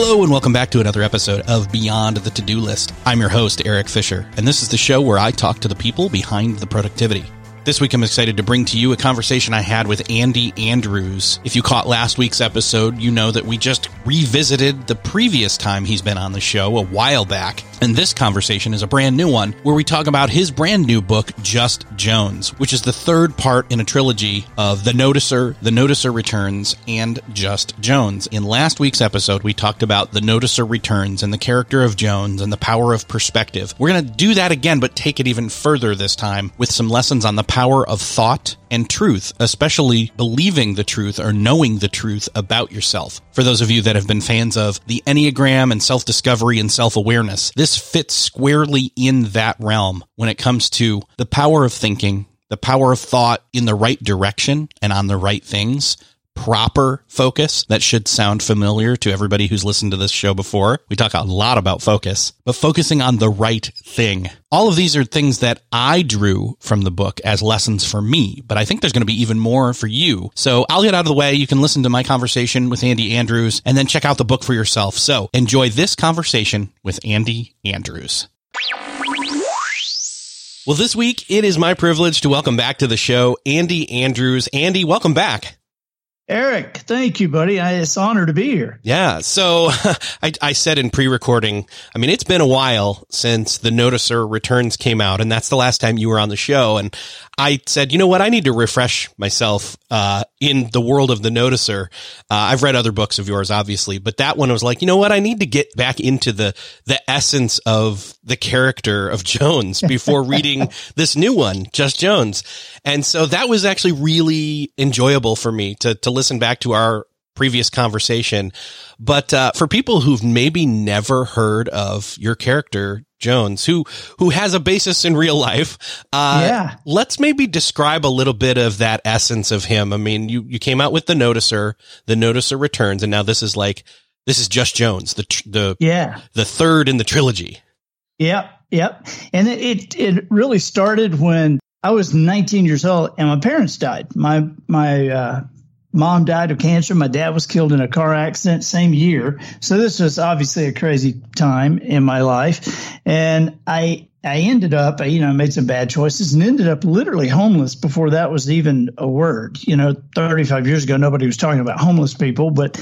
Hello, and welcome back to another episode of Beyond the To Do List. I'm your host, Erik Fisher, and this is the show where I talk to the people behind the productivity. This week, I'm excited to bring to you a conversation I had with Andy Andrews. If you caught last week's episode, you know that we just revisited the previous time he's been on the show a while back. And this conversation is a brand new one where we talk about his brand new book, Just Jones, which is the third part in a trilogy of The Noticer, The Noticer Returns, and Just Jones. In last week's episode, we talked about The Noticer Returns and the character of Jones and the power of perspective. We're going to do that again, but take it even further this time with some lessons on the power of thought and truth, especially believing the truth or knowing the truth about yourself. For those of you that have been fans of the Enneagram and self discovery and self awareness, this fits squarely in that realm when it comes to the power of thinking, the power of thought in the right direction and on the right things proper focus that should sound familiar to everybody who's listened to this show before. We talk a lot about focus, but focusing on the right thing. All of these are things that I drew from the book as lessons for me, but I think there's going to be even more for you. So I'll get out of the way. You can listen to my conversation with Andy Andrews and then check out the book for yourself. So enjoy this conversation with Andy Andrews. Well, this week it is my privilege to welcome back to the show Andy Andrews. Andy, welcome back. Erik, thank you, buddy. I, it's an honor to be here. Yeah. So I, I, said in pre-recording, I mean, it's been a while since the Noticer Returns came out, and that's the last time you were on the show. And I said, you know what? I need to refresh myself uh, in the world of the Noticer. Uh, I've read other books of yours, obviously, but that one was like, you know what? I need to get back into the the essence of the character of Jones before reading this new one, Just Jones. And so that was actually really enjoyable for me to to listen back to our previous conversation. But uh, for people who've maybe never heard of your character Jones, who who has a basis in real life, uh, yeah. let's maybe describe a little bit of that essence of him. I mean, you you came out with the Noticer, the Noticer returns, and now this is like this is just Jones, the the yeah the third in the trilogy. Yep, yep. And it it really started when I was 19 years old and my parents died. My my uh, mom died of cancer. My dad was killed in a car accident same year. So this was obviously a crazy time in my life. And I, I ended up, you know, made some bad choices and ended up literally homeless before that was even a word. You know, 35 years ago, nobody was talking about homeless people, but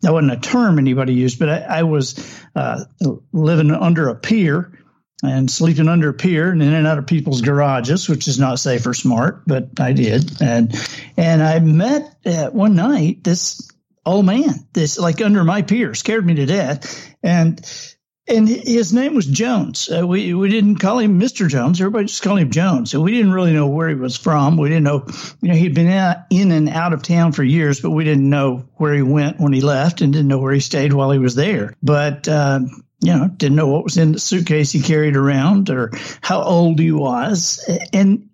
that wasn't a term anybody used. But I, I was uh, living under a pier and sleeping under a pier and in and out of people's garages, which is not safe or smart, but I did. And and I met uh, one night this old man, this like under my pier, scared me to death, and and his name was Jones. Uh, we we didn't call him Mister Jones. Everybody just called him Jones. So we didn't really know where he was from. We didn't know, you know, he'd been in and out of town for years, but we didn't know where he went when he left, and didn't know where he stayed while he was there. But um, you know, didn't know what was in the suitcase he carried around or how old he was. And,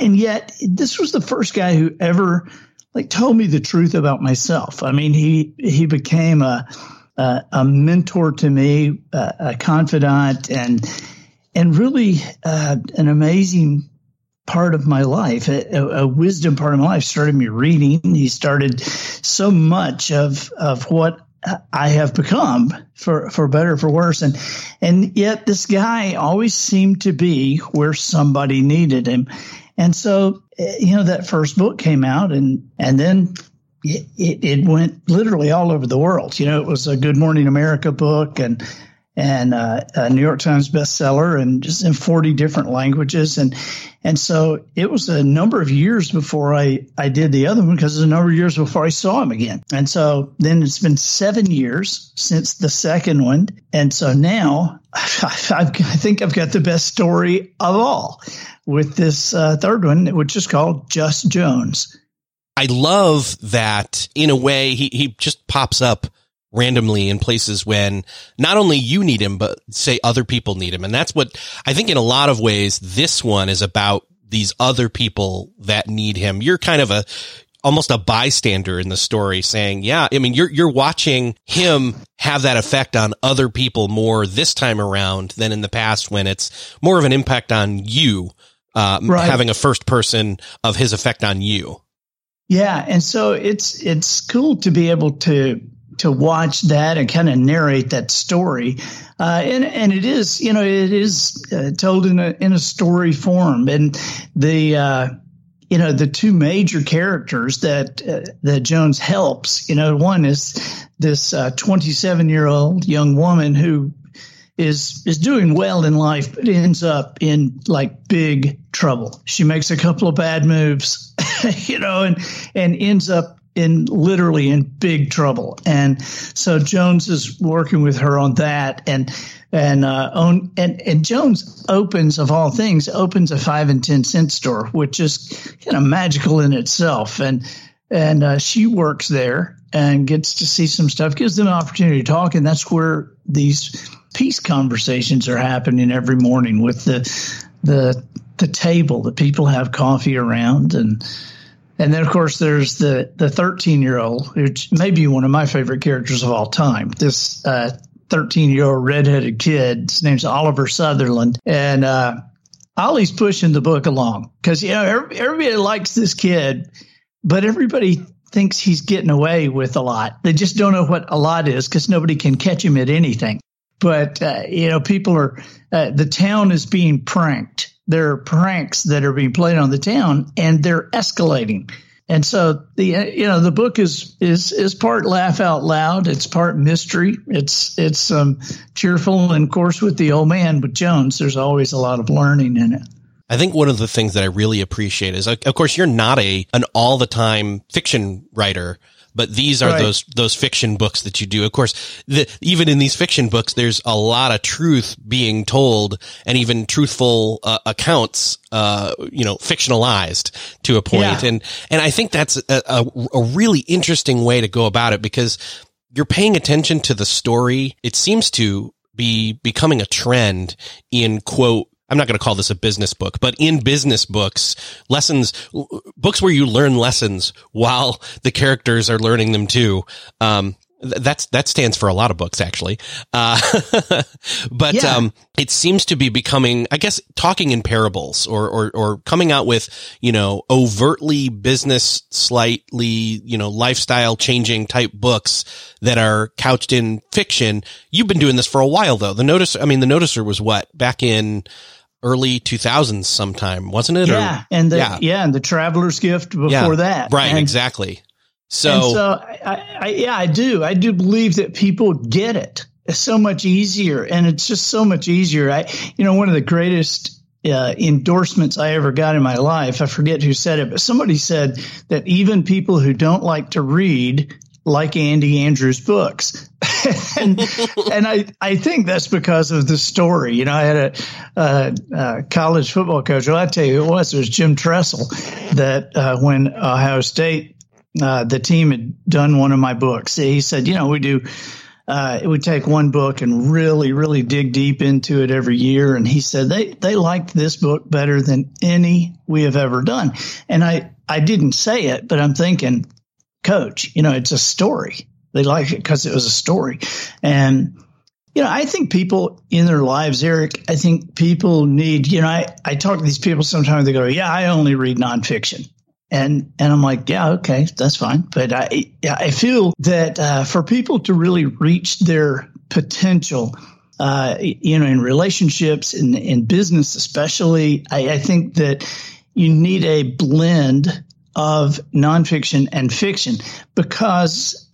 and yet this was the first guy who ever like told me the truth about myself. I mean, he, he became a, a, a mentor to me, a, a, confidant and, and really uh, an amazing part of my life, a, a, wisdom part of my life. Started me reading. He started so much of of what I have become for, for better, for worse. And, and yet this guy always seemed to be where somebody needed him. And so, eh, you know, that first book came out and, and then it, it, went literally all over the world. You know, it was a Good Morning America book and, and uh, a New York Times bestseller, and just in forty different languages, and and so it was a number of years before I I did the other one because it was a number of years before I saw him again, and so then it's been seven years since the second one, and so now I've, I've, i think I've got the best story of all with this uh, third one, which is called Just Jones. I love that in a way he he just pops up randomly in places when not only you need him, but say other people need him. And that's what I think in a lot of ways, this one is about these other people that need him. You're kind of a, almost a bystander in the story saying, yeah, I mean, you're, you're watching him have that effect on other people more this time around than in the past when it's more of an impact on you, uh, right. having a first person of his effect on you. Yeah. And so it's, it's cool to be able to to watch that and kind of narrate that story. Uh, and and it is you know it is uh, told in a in a story form, and the uh, you know the two major characters that uh, that Jones helps. You know, one is this twenty seven year old young woman who is is doing well in life, but ends up in like big trouble. She makes a couple of bad moves, you know, and and ends up in literally in big trouble. And so Jones is working with her on that and and uh, own and and Jones opens of all things opens a five and ten cent store, which is kind of magical in itself. And and uh, she works there and gets to see some stuff, gives them an opportunity to talk, and that's where these peace conversations are happening every morning with the the the table. The people have coffee around and and then, of course, there's the the 13 year old, which may be one of my favorite characters of all time. This 13 uh, year old redheaded kid. His name's Oliver Sutherland, and uh, Ollie's pushing the book along because you know everybody likes this kid, but everybody thinks he's getting away with a lot. They just don't know what a lot is because nobody can catch him at anything. But uh, you know, people are uh, the town is being pranked there are pranks that are being played on the town and they're escalating. And so the you know the book is is is part laugh out loud. It's part mystery. It's it's um, cheerful, and of course with the old man with Jones, there's always a lot of learning in it. I think one of the things that I really appreciate is, of course, you're not a an all the time fiction writer, but these are right. those those fiction books that you do. Of course, the, even in these fiction books, there's a lot of truth being told, and even truthful uh, accounts, uh, you know, fictionalized to a point. Yeah. And and I think that's a, a, a really interesting way to go about it because you're paying attention to the story. It seems to be becoming a trend in quote I'm not going to call this a business book, but in business books, lessons, books where you learn lessons while the characters are learning them too. Um, that's that stands for a lot of books actually uh, but yeah. um, it seems to be becoming i guess talking in parables or, or or coming out with you know overtly business slightly you know lifestyle changing type books that are couched in fiction you've been doing this for a while though the notice i mean the noticer was what back in early 2000s sometime, wasn't it? Yeah. Or, and the, yeah. yeah. And the traveler's gift before yeah, that. Right. And, exactly. So, so I, I, yeah, I do. I do believe that people get it. It's so much easier and it's just so much easier. I, you know, one of the greatest uh, endorsements I ever got in my life. I forget who said it, but somebody said that even people who don't like to read like Andy Andrews books. and and I, I think that's because of the story. You know, I had a college football coach. Well, I tell you who it was. It was Jim Tressel that uh, when Ohio State, uh, the team had done one of my books. He said, you know, we do. Uh, take one book and really, really dig deep into it every year. And he said they they liked this book better than any we have ever done. And I I didn't say it, but I'm thinking coach. You know, it's a story. They like it because it was a story. And, you know, I think people in their lives, Erik, I think people need, you know, I, I talk to these people sometimes, they go, yeah, I only read nonfiction. And, and I'm like, yeah, okay, that's fine. But I, I feel that uh, for people to really reach their potential, uh, you know, in relationships, in, in business especially, I, I think that you need a blend of nonfiction and fiction because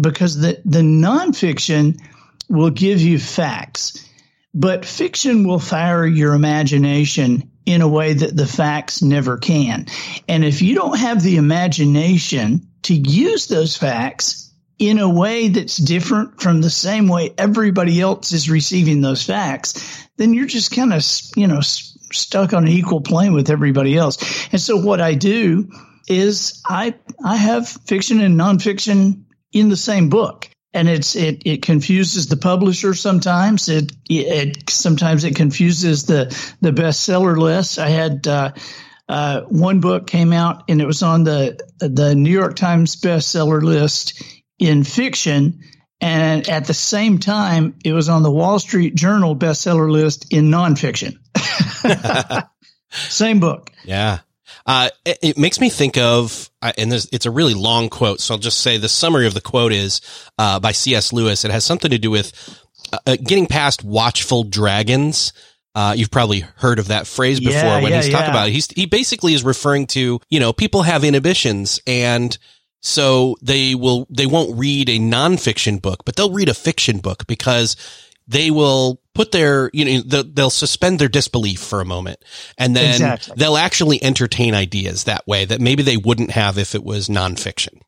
because the the nonfiction will give you facts, but fiction will fire your imagination in a way that the facts never can. And if you don't have the imagination to use those facts in a way that's different from the same way everybody else is receiving those facts, then you're just kind of, you know, stuck on an equal plane with everybody else. And so what I do is I I have fiction and nonfiction in the same book. And it's it it confuses the publisher sometimes. It it sometimes it confuses the the bestseller list. I had uh, uh, one book came out and it was on the the New York Times bestseller list in fiction, and at the same time, it was on the Wall Street Journal bestseller list in nonfiction. Same book. Yeah. Uh, it, it, makes me think of, uh, and this, it's a really long quote, so I'll just say the summary of the quote is uh, by C.S. Lewis. It has something to do with uh, uh, getting past watchful dragons. Uh, you've probably heard of that phrase before yeah, when yeah, he's talking yeah. about it. He's, he basically is referring to, you know, people have inhibitions and so they will, they won't read a nonfiction book, but they'll read a fiction book because they will put their, you know, they'll, they'll suspend their disbelief for a moment and then exactly. they'll actually entertain ideas that way that maybe they wouldn't have if it was nonfiction.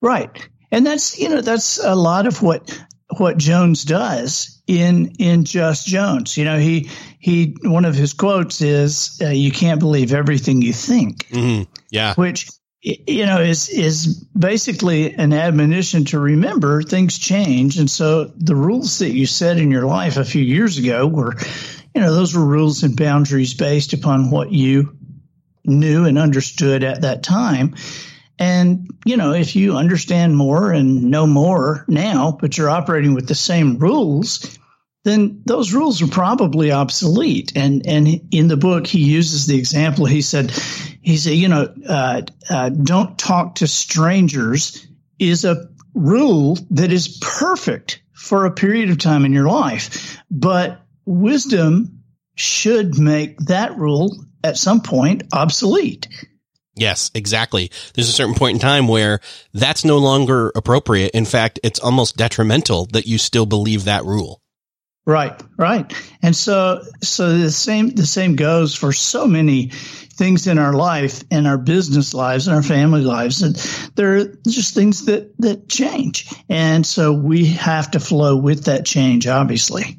Right. And that's, you know, that's a lot of what, what Jones does in, in just Jones. You know, he, he, one of his quotes is, uh, you can't believe everything you think. Mm-hmm. Yeah. Which, you know, is is basically an admonition to remember things change, and so the rules that you set in your life a few years ago were, you know, those were rules and boundaries based upon what you knew and understood at that time. And you know, if you understand more and know more now, but you're operating with the same rules, then those rules are probably obsolete. And and in the book, he uses the example. He said, he said, you know, uh, uh, don't talk to strangers is a rule that is perfect for a period of time in your life, but wisdom should make that rule at some point obsolete. Yes, exactly. There's a certain point in time where that's no longer appropriate. In fact, it's almost detrimental that you still believe that rule. Right, right. And so so the same the same goes for so many things in our life and our business lives and our family lives and there are just things that that change. And so we have to flow with that change obviously.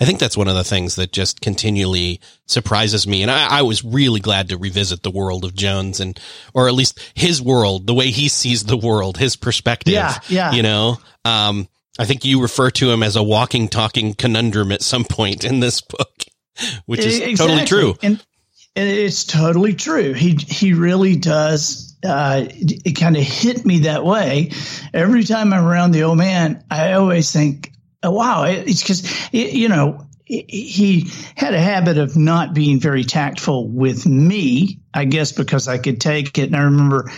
I think that's one of the things that just continually surprises me. And I, I, was really glad to revisit the world of Jones and, or at least his world, the way he sees the world, his perspective. Yeah. Yeah. You know, um, I think you refer to him as a walking, talking conundrum at some point in this book, which is exactly. totally true. And, it's totally true. He he really does. Uh, it, it kind of hit me that way. Every time I'm around the old man, I always think, oh, "Wow!" It's because you know he had a habit of not being very tactful with me. I guess because I could take it. And I remember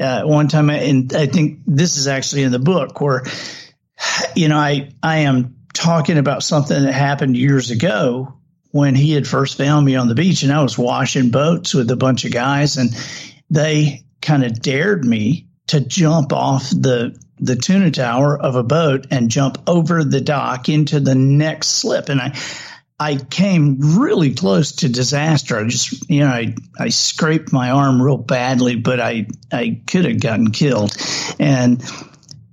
uh, one time, and I think this is actually in the book where you know, I, I am talking about something that happened years ago when he had first found me on the beach and I was washing boats with a bunch of guys and they kind of dared me to jump off the the tuna tower of a boat and jump over the dock into the next slip and I I came really close to disaster. I just, you know, I, I scraped my arm real badly, but I, I could have gotten killed. And,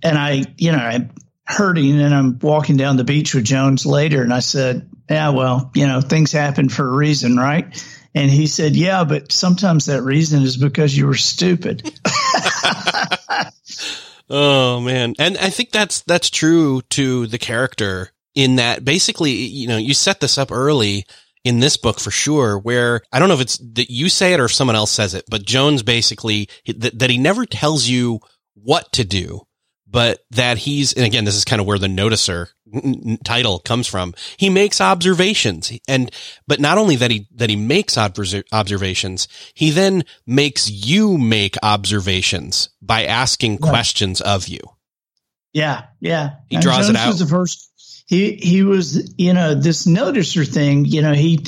and I, you know, I hurting and I'm walking down the beach with Jones later and I said, yeah, well, you know, things happen for a reason, right? And he said, yeah, but sometimes that reason is because you were stupid. oh man. And I think that's, that's true to the character in that basically, you know, you set this up early in this book for sure, where I don't know if it's that you say it or if someone else says it, but Jones basically that, that he never tells you what to do but that he's, and again, this is kind of where the noticer title comes from. He makes observations and, but not only that he, that he makes observations, he then makes you make observations by asking right. questions of you. Yeah. Yeah. He and draws Jones it out. Was the first, he, he was, you know, this noticer thing, you know, he,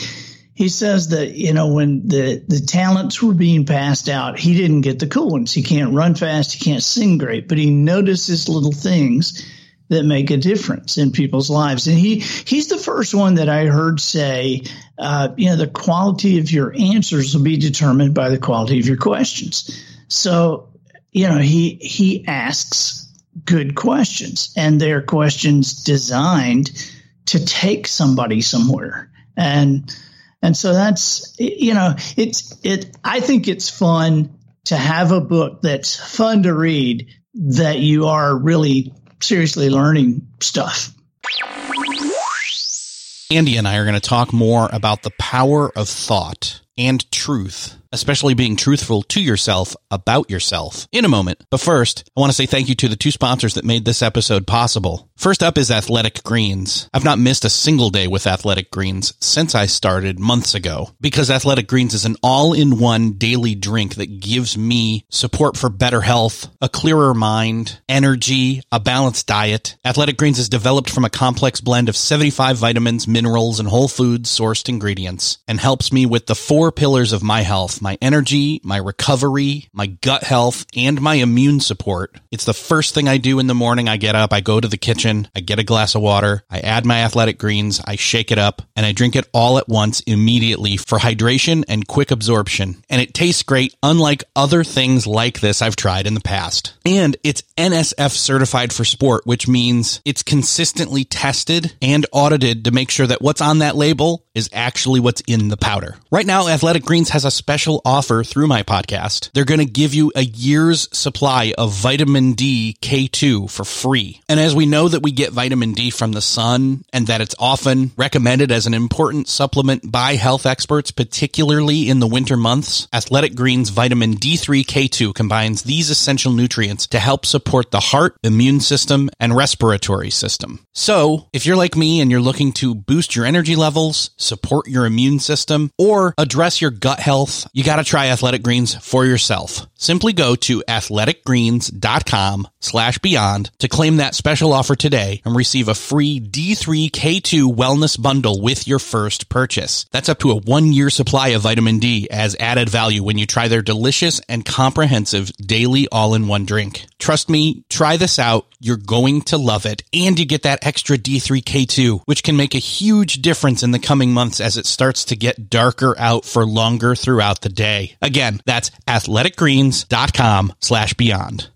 he says that you know when the the talents were being passed out, he didn't get the cool ones. He can't run fast, he can't sing great, but he notices little things that make a difference in people's lives. And he he's the first one that I heard say, uh, you know, the quality of your answers will be determined by the quality of your questions. So you know he he asks good questions, and they're questions designed to take somebody somewhere and and so that's, you know, it's, it, I think it's fun to have a book that's fun to read that you are really seriously learning stuff. Andy and I are going to talk more about the power of thought and truth especially being truthful to yourself about yourself in a moment. But first, I want to say thank you to the two sponsors that made this episode possible. First up is Athletic Greens. I've not missed a single day with Athletic Greens since I started months ago because Athletic Greens is an all in one daily drink that gives me support for better health, a clearer mind, energy, a balanced diet. Athletic Greens is developed from a complex blend of 75 vitamins, minerals, and whole foods sourced ingredients and helps me with the four pillars of my health, my energy, my recovery, my gut health, and my immune support. It's the first thing I do in the morning. I get up, I go to the kitchen, I get a glass of water, I add my athletic greens, I shake it up, and I drink it all at once immediately for hydration and quick absorption. And it tastes great, unlike other things like this I've tried in the past. And it's NSF certified for sport, which means it's consistently tested and audited to make sure that what's on that label is actually what's in the powder. Right now, Athletic Greens has a special offer through my podcast. They're going to give you a year's supply of vitamin D K2 for free. And as we know that we get vitamin D from the sun and that it's often recommended as an important supplement by health experts, particularly in the winter months, Athletic Greens vitamin D3 K2 combines these essential nutrients to help support the heart, immune system, and respiratory system. So if you're like me and you're looking to boost your energy levels, support your immune system, or address your gut health, you got to try Athletic Greens for yourself. Simply go to athleticgreens.com slash beyond to claim that special offer today and receive a free D3K2 wellness bundle with your first purchase. That's up to a one year supply of vitamin D as added value when you try their delicious and comprehensive daily all in one drink. Trust me, try this out. You're going to love it. And you get that extra D3K2, which can make a huge difference in the coming months as it starts to get darker out for longer throughout the day. Again, that's athleticgreens.com slash beyond.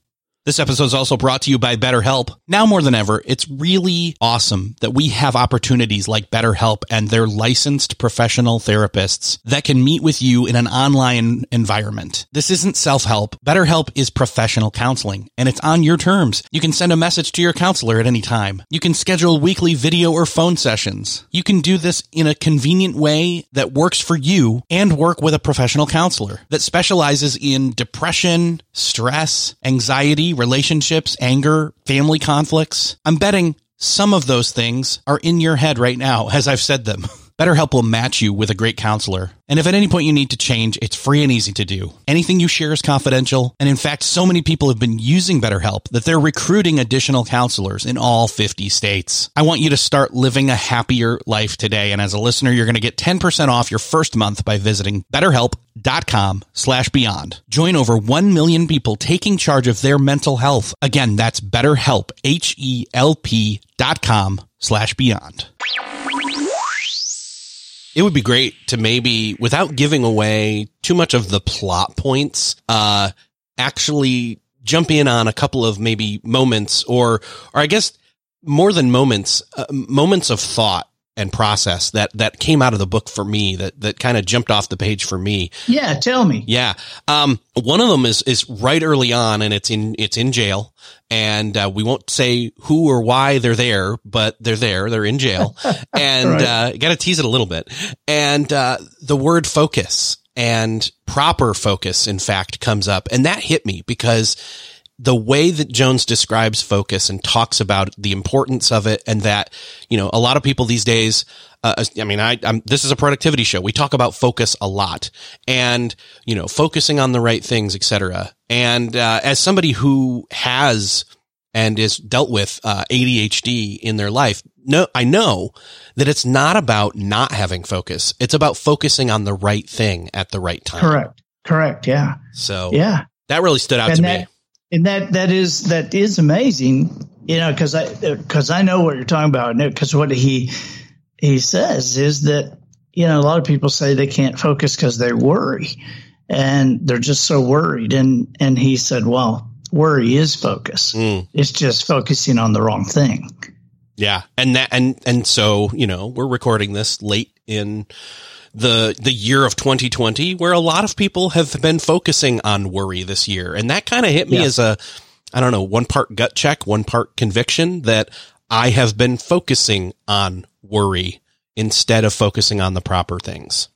This episode is also brought to you by BetterHelp. Now more than ever, it's really awesome that we have opportunities like BetterHelp and their licensed professional therapists that can meet with you in an online environment. This isn't self-help. BetterHelp is professional counseling and it's on your terms. You can send a message to your counselor at any time. You can schedule weekly video or phone sessions. You can do this in a convenient way that works for you and work with a professional counselor that specializes in depression, stress, anxiety, relationships, anger, family conflicts. I'm betting some of those things are in your head right now as I've said them. BetterHelp will match you with a great counselor. And if at any point you need to change, it's free and easy to do. Anything you share is confidential. And in fact, so many people have been using BetterHelp that they're recruiting additional counselors in all 50 states. I want you to start living a happier life today. And as a listener, you're going to get 10% off your first month by visiting betterhelp.com slash beyond. Join over 1 million people taking charge of their mental health. Again, that's betterhelp, H-E-L-P dot com slash beyond it would be great to maybe, without giving away too much of the plot points, uh, actually jump in on a couple of maybe moments or, or I guess more than moments, uh, moments of thought and process that that came out of the book for me that that kind of jumped off the page for me. Yeah, tell me. Yeah, um, one of them is is right early on, and it's in it's in jail, and uh, we won't say who or why they're there, but they're there. They're in jail, and right. uh, got to tease it a little bit. And uh, the word focus and proper focus, in fact, comes up, and that hit me because the way that Jones describes focus and talks about the importance of it and that, you know, a lot of people these days, uh, I mean, I, I'm, this is a productivity show. We talk about focus a lot and, you know, focusing on the right things, etc. And, uh, as somebody who has and is dealt with, uh, ADHD in their life, no, I know that it's not about not having focus. It's about focusing on the right thing at the right time. Correct. Correct. Yeah. So yeah, that really stood out and to that, me and that that is that is amazing you know because i because i know what you're talking about because what he he says is that you know a lot of people say they can't focus because they worry and they're just so worried. And and he said well worry is focus. Mm. it's just focusing on the wrong thing. Yeah. And that and and so you know we're recording this late in the the year of 2020 where a lot of people have been focusing on worry this year and that kind of hit me yeah. as a I don't know one part gut check one part conviction that I have been focusing on worry instead of focusing on the proper things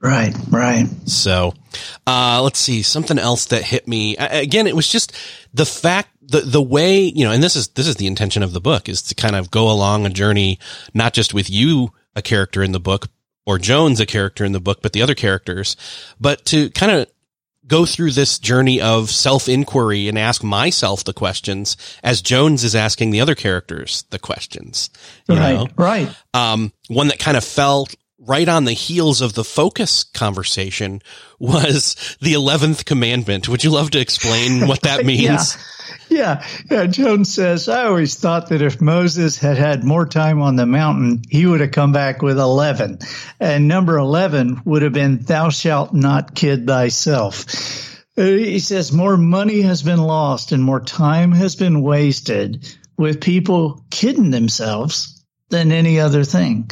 Right, right. So, uh, let's see something else that hit me. Again, it was just the fact the the way you know, and this is this is the intention of the book is to kind of go along a journey, not just with you, a character in the book, or Jones, a character in the book, but the other characters, but to kind of go through this journey of self inquiry and ask myself the questions as Jones is asking the other characters the questions. Right, know? right. Um, one that kind of felt right on the heels of the focus conversation was the 11th commandment. Would you love to explain what that means? yeah. Yeah. yeah. Jones says, I always thought that if Moses had had more time on the mountain, he would have come back with 11. And number 11 would have been, Thou shalt not kid thyself. Uh, he says, More money has been lost and more time has been wasted with people kidding themselves than any other thing.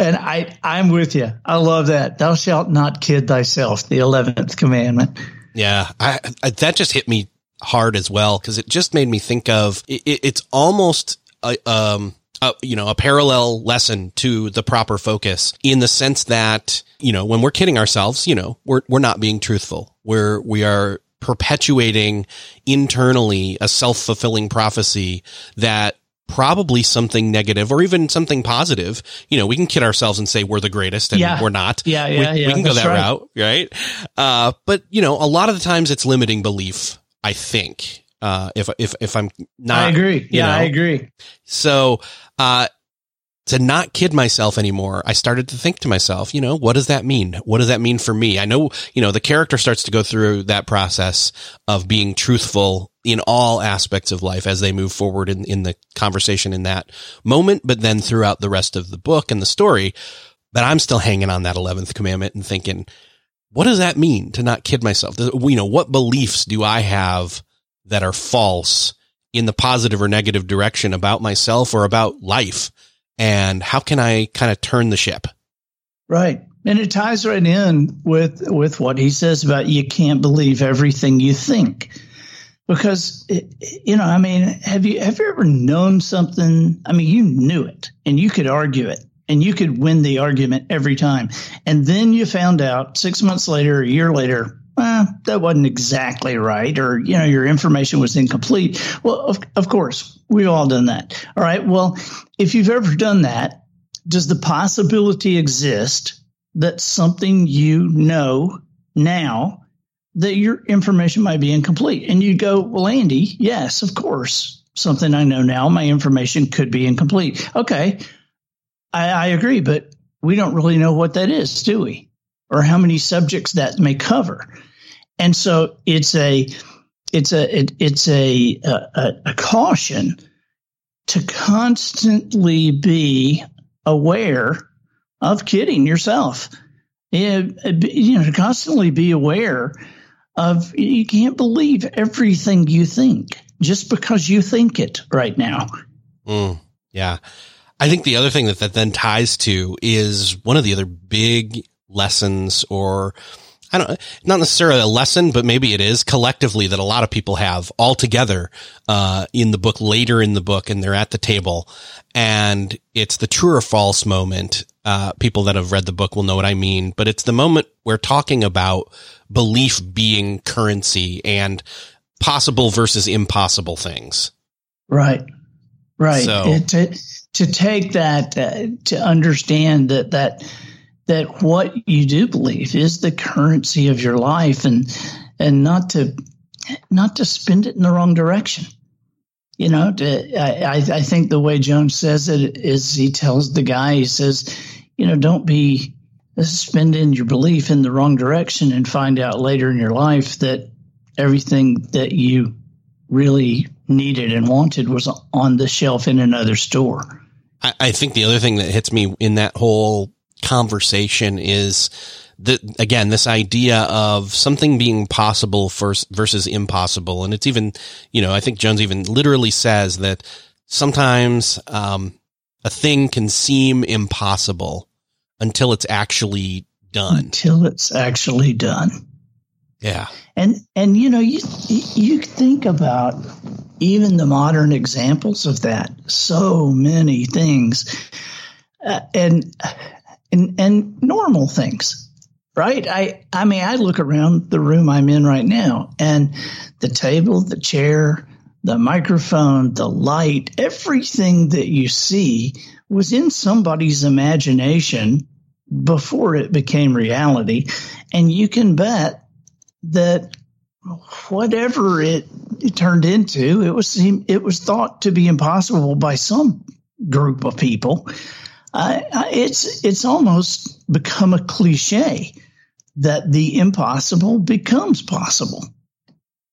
And I, I'm with you. I love that. Thou shalt not kid thyself, the 11th commandment. Yeah, I, I, that just hit me hard as well because it just made me think of it, it's almost a, um, a, you know, a parallel lesson to the proper focus in the sense that, you know, when we're kidding ourselves, you know, we're, we're not being truthful. We're, we are perpetuating internally a self-fulfilling prophecy that probably something negative or even something positive. You know, we can kid ourselves and say we're the greatest and yeah. we're not. Yeah, yeah, we, yeah. We can go that right. route, right? Uh, but you know, a lot of the times it's limiting belief. I think. Uh, if if if I'm not, I agree. Yeah, know. I agree. So, uh, to not kid myself anymore, I started to think to myself, you know, what does that mean? What does that mean for me? I know, you know, the character starts to go through that process of being truthful in all aspects of life as they move forward in, in the conversation in that moment, but then throughout the rest of the book and the story. But I'm still hanging on that 11th commandment and thinking, what does that mean to not kid myself? You know, what beliefs do I have that are false in the positive or negative direction about myself or about life? And how can I kind of turn the ship? Right. And it ties right in with with what he says about you can't believe everything you think. Because you know, I mean, have you have you ever known something? I mean, you knew it and you could argue it and you could win the argument every time. And then you found out six months later, a year later, eh, that wasn't exactly right, or you know, your information was incomplete. Well, of, of course, we've all done that. All right. Well, if you've ever done that, does the possibility exist that something you know now that your information might be incomplete? And you go, well, Andy, yes, of course. Something I know now, my information could be incomplete. Okay. I, I agree, but we don't really know what that is, do we? Or how many subjects that may cover. And so it's a it's a it, it's a, a a caution to constantly be aware of kidding yourself. You know, to constantly be aware of you can't believe everything you think just because you think it right now. Mm, yeah. I think the other thing that that then ties to is one of the other big lessons or I don't, not necessarily a lesson, but maybe it is collectively that a lot of people have all together, uh, in the book later in the book and they're at the table and it's the true or false moment. Uh, people that have read the book will know what I mean, but it's the moment we're talking about belief being currency and possible versus impossible things. Right. Right. So, it, it, to take that uh, to understand that that that what you do believe is the currency of your life and and not to not to spend it in the wrong direction. You know to, I, I think the way jones says it is he tells the guy he says you know don't be spending your belief in the wrong direction and find out later in your life that everything that you really needed and wanted was on the shelf in another store. I, I think the other thing that hits me in that whole conversation is that again, this idea of something being possible versus, versus impossible. And it's even, you know, I think Jones even literally says that sometimes, um, a thing can seem impossible until it's actually done. Until it's actually done. Yeah. And and you know you you think about even the modern examples of that. So many things, uh, and and and normal things. right? I, I mean, I look around the room I'm in right now and the table, the chair, the microphone, the light, everything that you see was in somebody's imagination before it became reality. And you can bet that whatever it, it turned into, it was it was thought to be impossible by some group of people. It's it's almost become a cliche that the impossible becomes possible.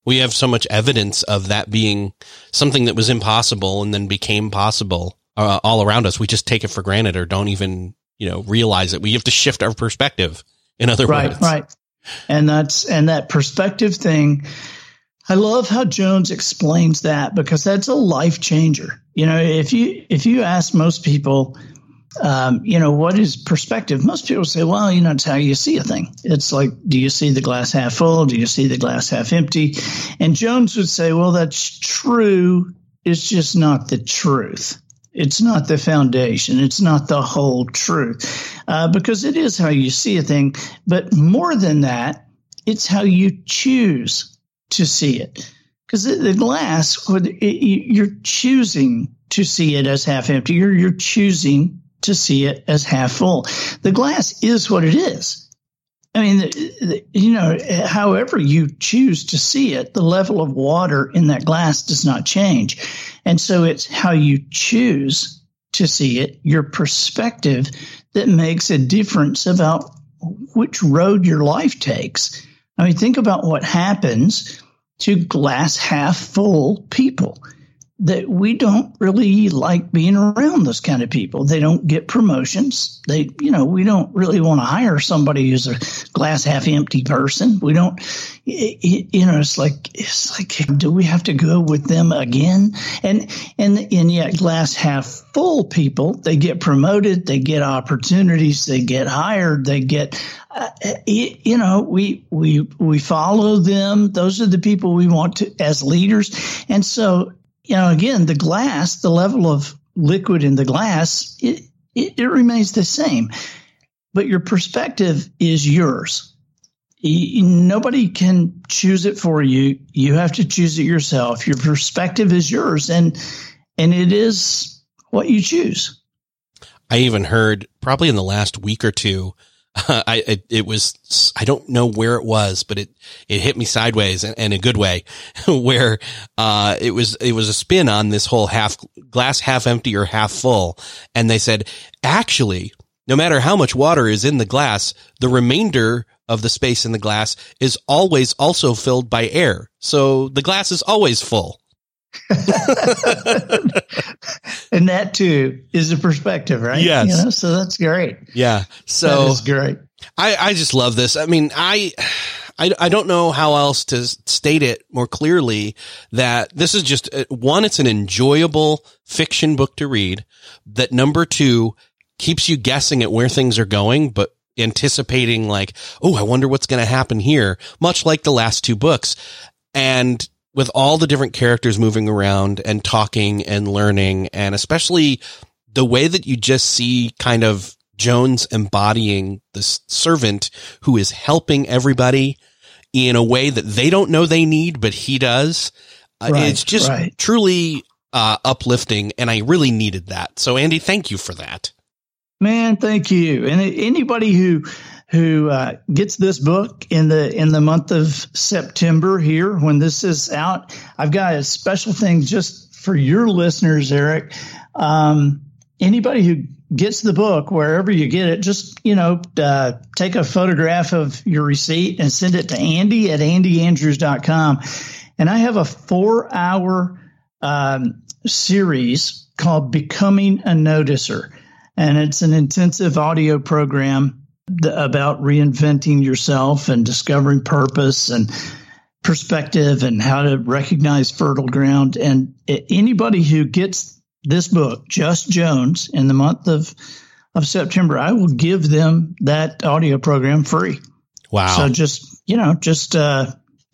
We have so much evidence of that being something that was impossible and then became possible uh, all around us. We just take it for granted or don't even you know realize it. We have to shift our perspective. In other right, words, right, and that's and that perspective thing. I love how Jones explains that because that's a life changer. You know, if you if you ask most people, um, you know, what is perspective? Most people say, well, you know, it's how you see a thing. It's like, do you see the glass half full? Do you see the glass half empty? And Jones would say, well, that's true. It's just not the truth. It's not the foundation. It's not the whole truth, uh, because it is how you see a thing. But more than that, it's how you choose to see it. Because the, glass, you're choosing to see it as half empty. You're choosing to see it as half full. The glass is what it is. I mean, you know, however you choose to see it, the level of water in that glass does not change. And so it's how you choose to see it, your perspective that makes a difference about which road your life takes. I mean, think about what happens to glass half full people that we don't really like being around those kind of people. They don't get promotions. They, you know, we don't really want to hire somebody who's a glass half empty person. We don't, you know, it's like, it's like, do we have to go with them again? And, and, and yet glass half full people, they get promoted, they get opportunities, they get hired, they get, uh, you know, we, we, we follow them. Those are the people we want to, as leaders. And so you know, again, the glass, the level of liquid in the glass, it, it, it remains the same, but your perspective is yours. nobody can choose it for you. You have to choose it yourself. Your perspective is yours, and and it is what you choose. I even heard probably in the last week or two I, it, it, was, I don't know where it was, but it, it hit me sideways in, in a good way where, uh, it was, it was a spin on this whole half glass, half empty or half full. And they said, actually, no matter how much water is in the glass, the remainder of the space in the glass is always also filled by air. So the glass is always full. and that too is a perspective, right? Yes. You know, so that's great. Yeah. So that is great. I, I just love this. I mean, I, I, I don't know how else to state it more clearly that this is just uh, one, it's an enjoyable fiction book to read that number two keeps you guessing at where things are going, but anticipating like, Oh, I wonder what's going to happen here, much like the last two books. And with all the different characters moving around and talking and learning, and especially the way that you just see kind of Jones embodying the servant who is helping everybody in a way that they don't know they need, but he does. Uh, right, it's just right. truly uh, uplifting, and I really needed that. So, Andy, thank you for that. Man, thank you. And anybody who who uh, gets this book in the in the month of September here when this is out. I've got a special thing just for your listeners, Erik. Um, anybody who gets the book wherever you get it, just you know, uh, take a photograph of your receipt and send it to Andy at andyandrews.com. And I have a four hour um, series called Becoming a Noticer. And it's an intensive audio program about reinventing yourself and discovering purpose and perspective and how to recognize fertile ground. And anybody who gets this book, Just Jones, in the month of of September, I will give them that audio program free. Wow! So just you know, just uh,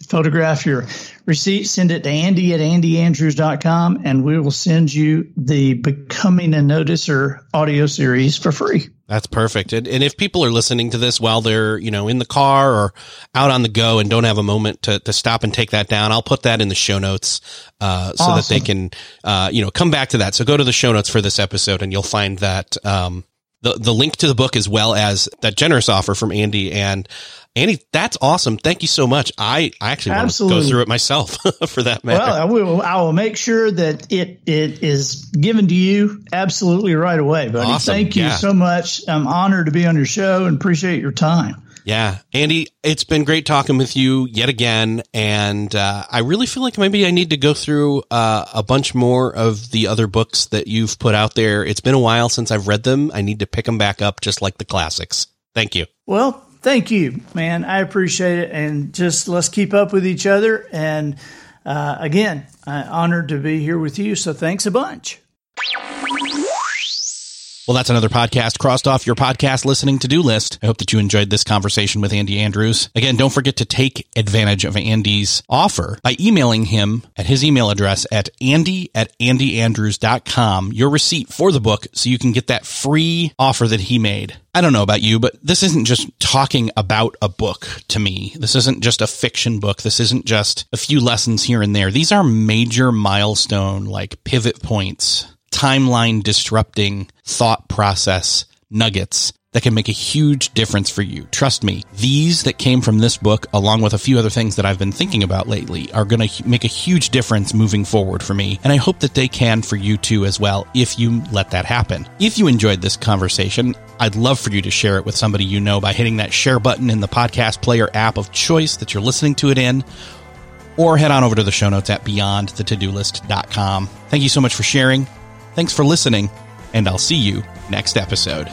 photograph your receipt, send it to Andy at andyandrews.com, and we will send you the Becoming a Noticer audio series for free. That's perfect. And, and if people are listening to this while they're, you know, in the car or out on the go and don't have a moment to, to stop and take that down, I'll put that in the show notes, uh, so awesome. that they can, uh, you know, come back to that. So go to the show notes for this episode and you'll find that, um, the, the link to the book as well as that generous offer from Andy and Andy, that's awesome. Thank you so much. I, I actually want to go through it myself for that matter. Well, I will, I will make sure that it, it is given to you absolutely right away, buddy. Awesome. Thank you yeah. so much. I'm honored to be on your show and appreciate your time. Yeah. Andy, it's been great talking with you yet again. And uh, I really feel like maybe I need to go through uh, a bunch more of the other books that you've put out there. It's been a while since I've read them. I need to pick them back up just like the classics. Thank you. Well, thank you, man. I appreciate it. And just let's keep up with each other. And uh, again, I'm honored to be here with you. So thanks a bunch. Well, that's another podcast crossed off your podcast listening to do list. I hope that you enjoyed this conversation with Andy Andrews. Again, don't forget to take advantage of Andy's offer by emailing him at his email address at andy at andyandrews.com your receipt for the book so you can get that free offer that he made. I don't know about you, but this isn't just talking about a book to me. This isn't just a fiction book. This isn't just a few lessons here and there. These are major milestone, like pivot points timeline disrupting thought process nuggets that can make a huge difference for you. Trust me, these that came from this book, along with a few other things that I've been thinking about lately, are going to make a huge difference moving forward for me. And I hope that they can for you too as well, if you let that happen. If you enjoyed this conversation, I'd love for you to share it with somebody you know by hitting that share button in the podcast player app of choice that you're listening to it in. Or head on over to the show notes at beyondthetodolist.com. Thank you so much for sharing. Thanks for listening, and I'll see you next episode.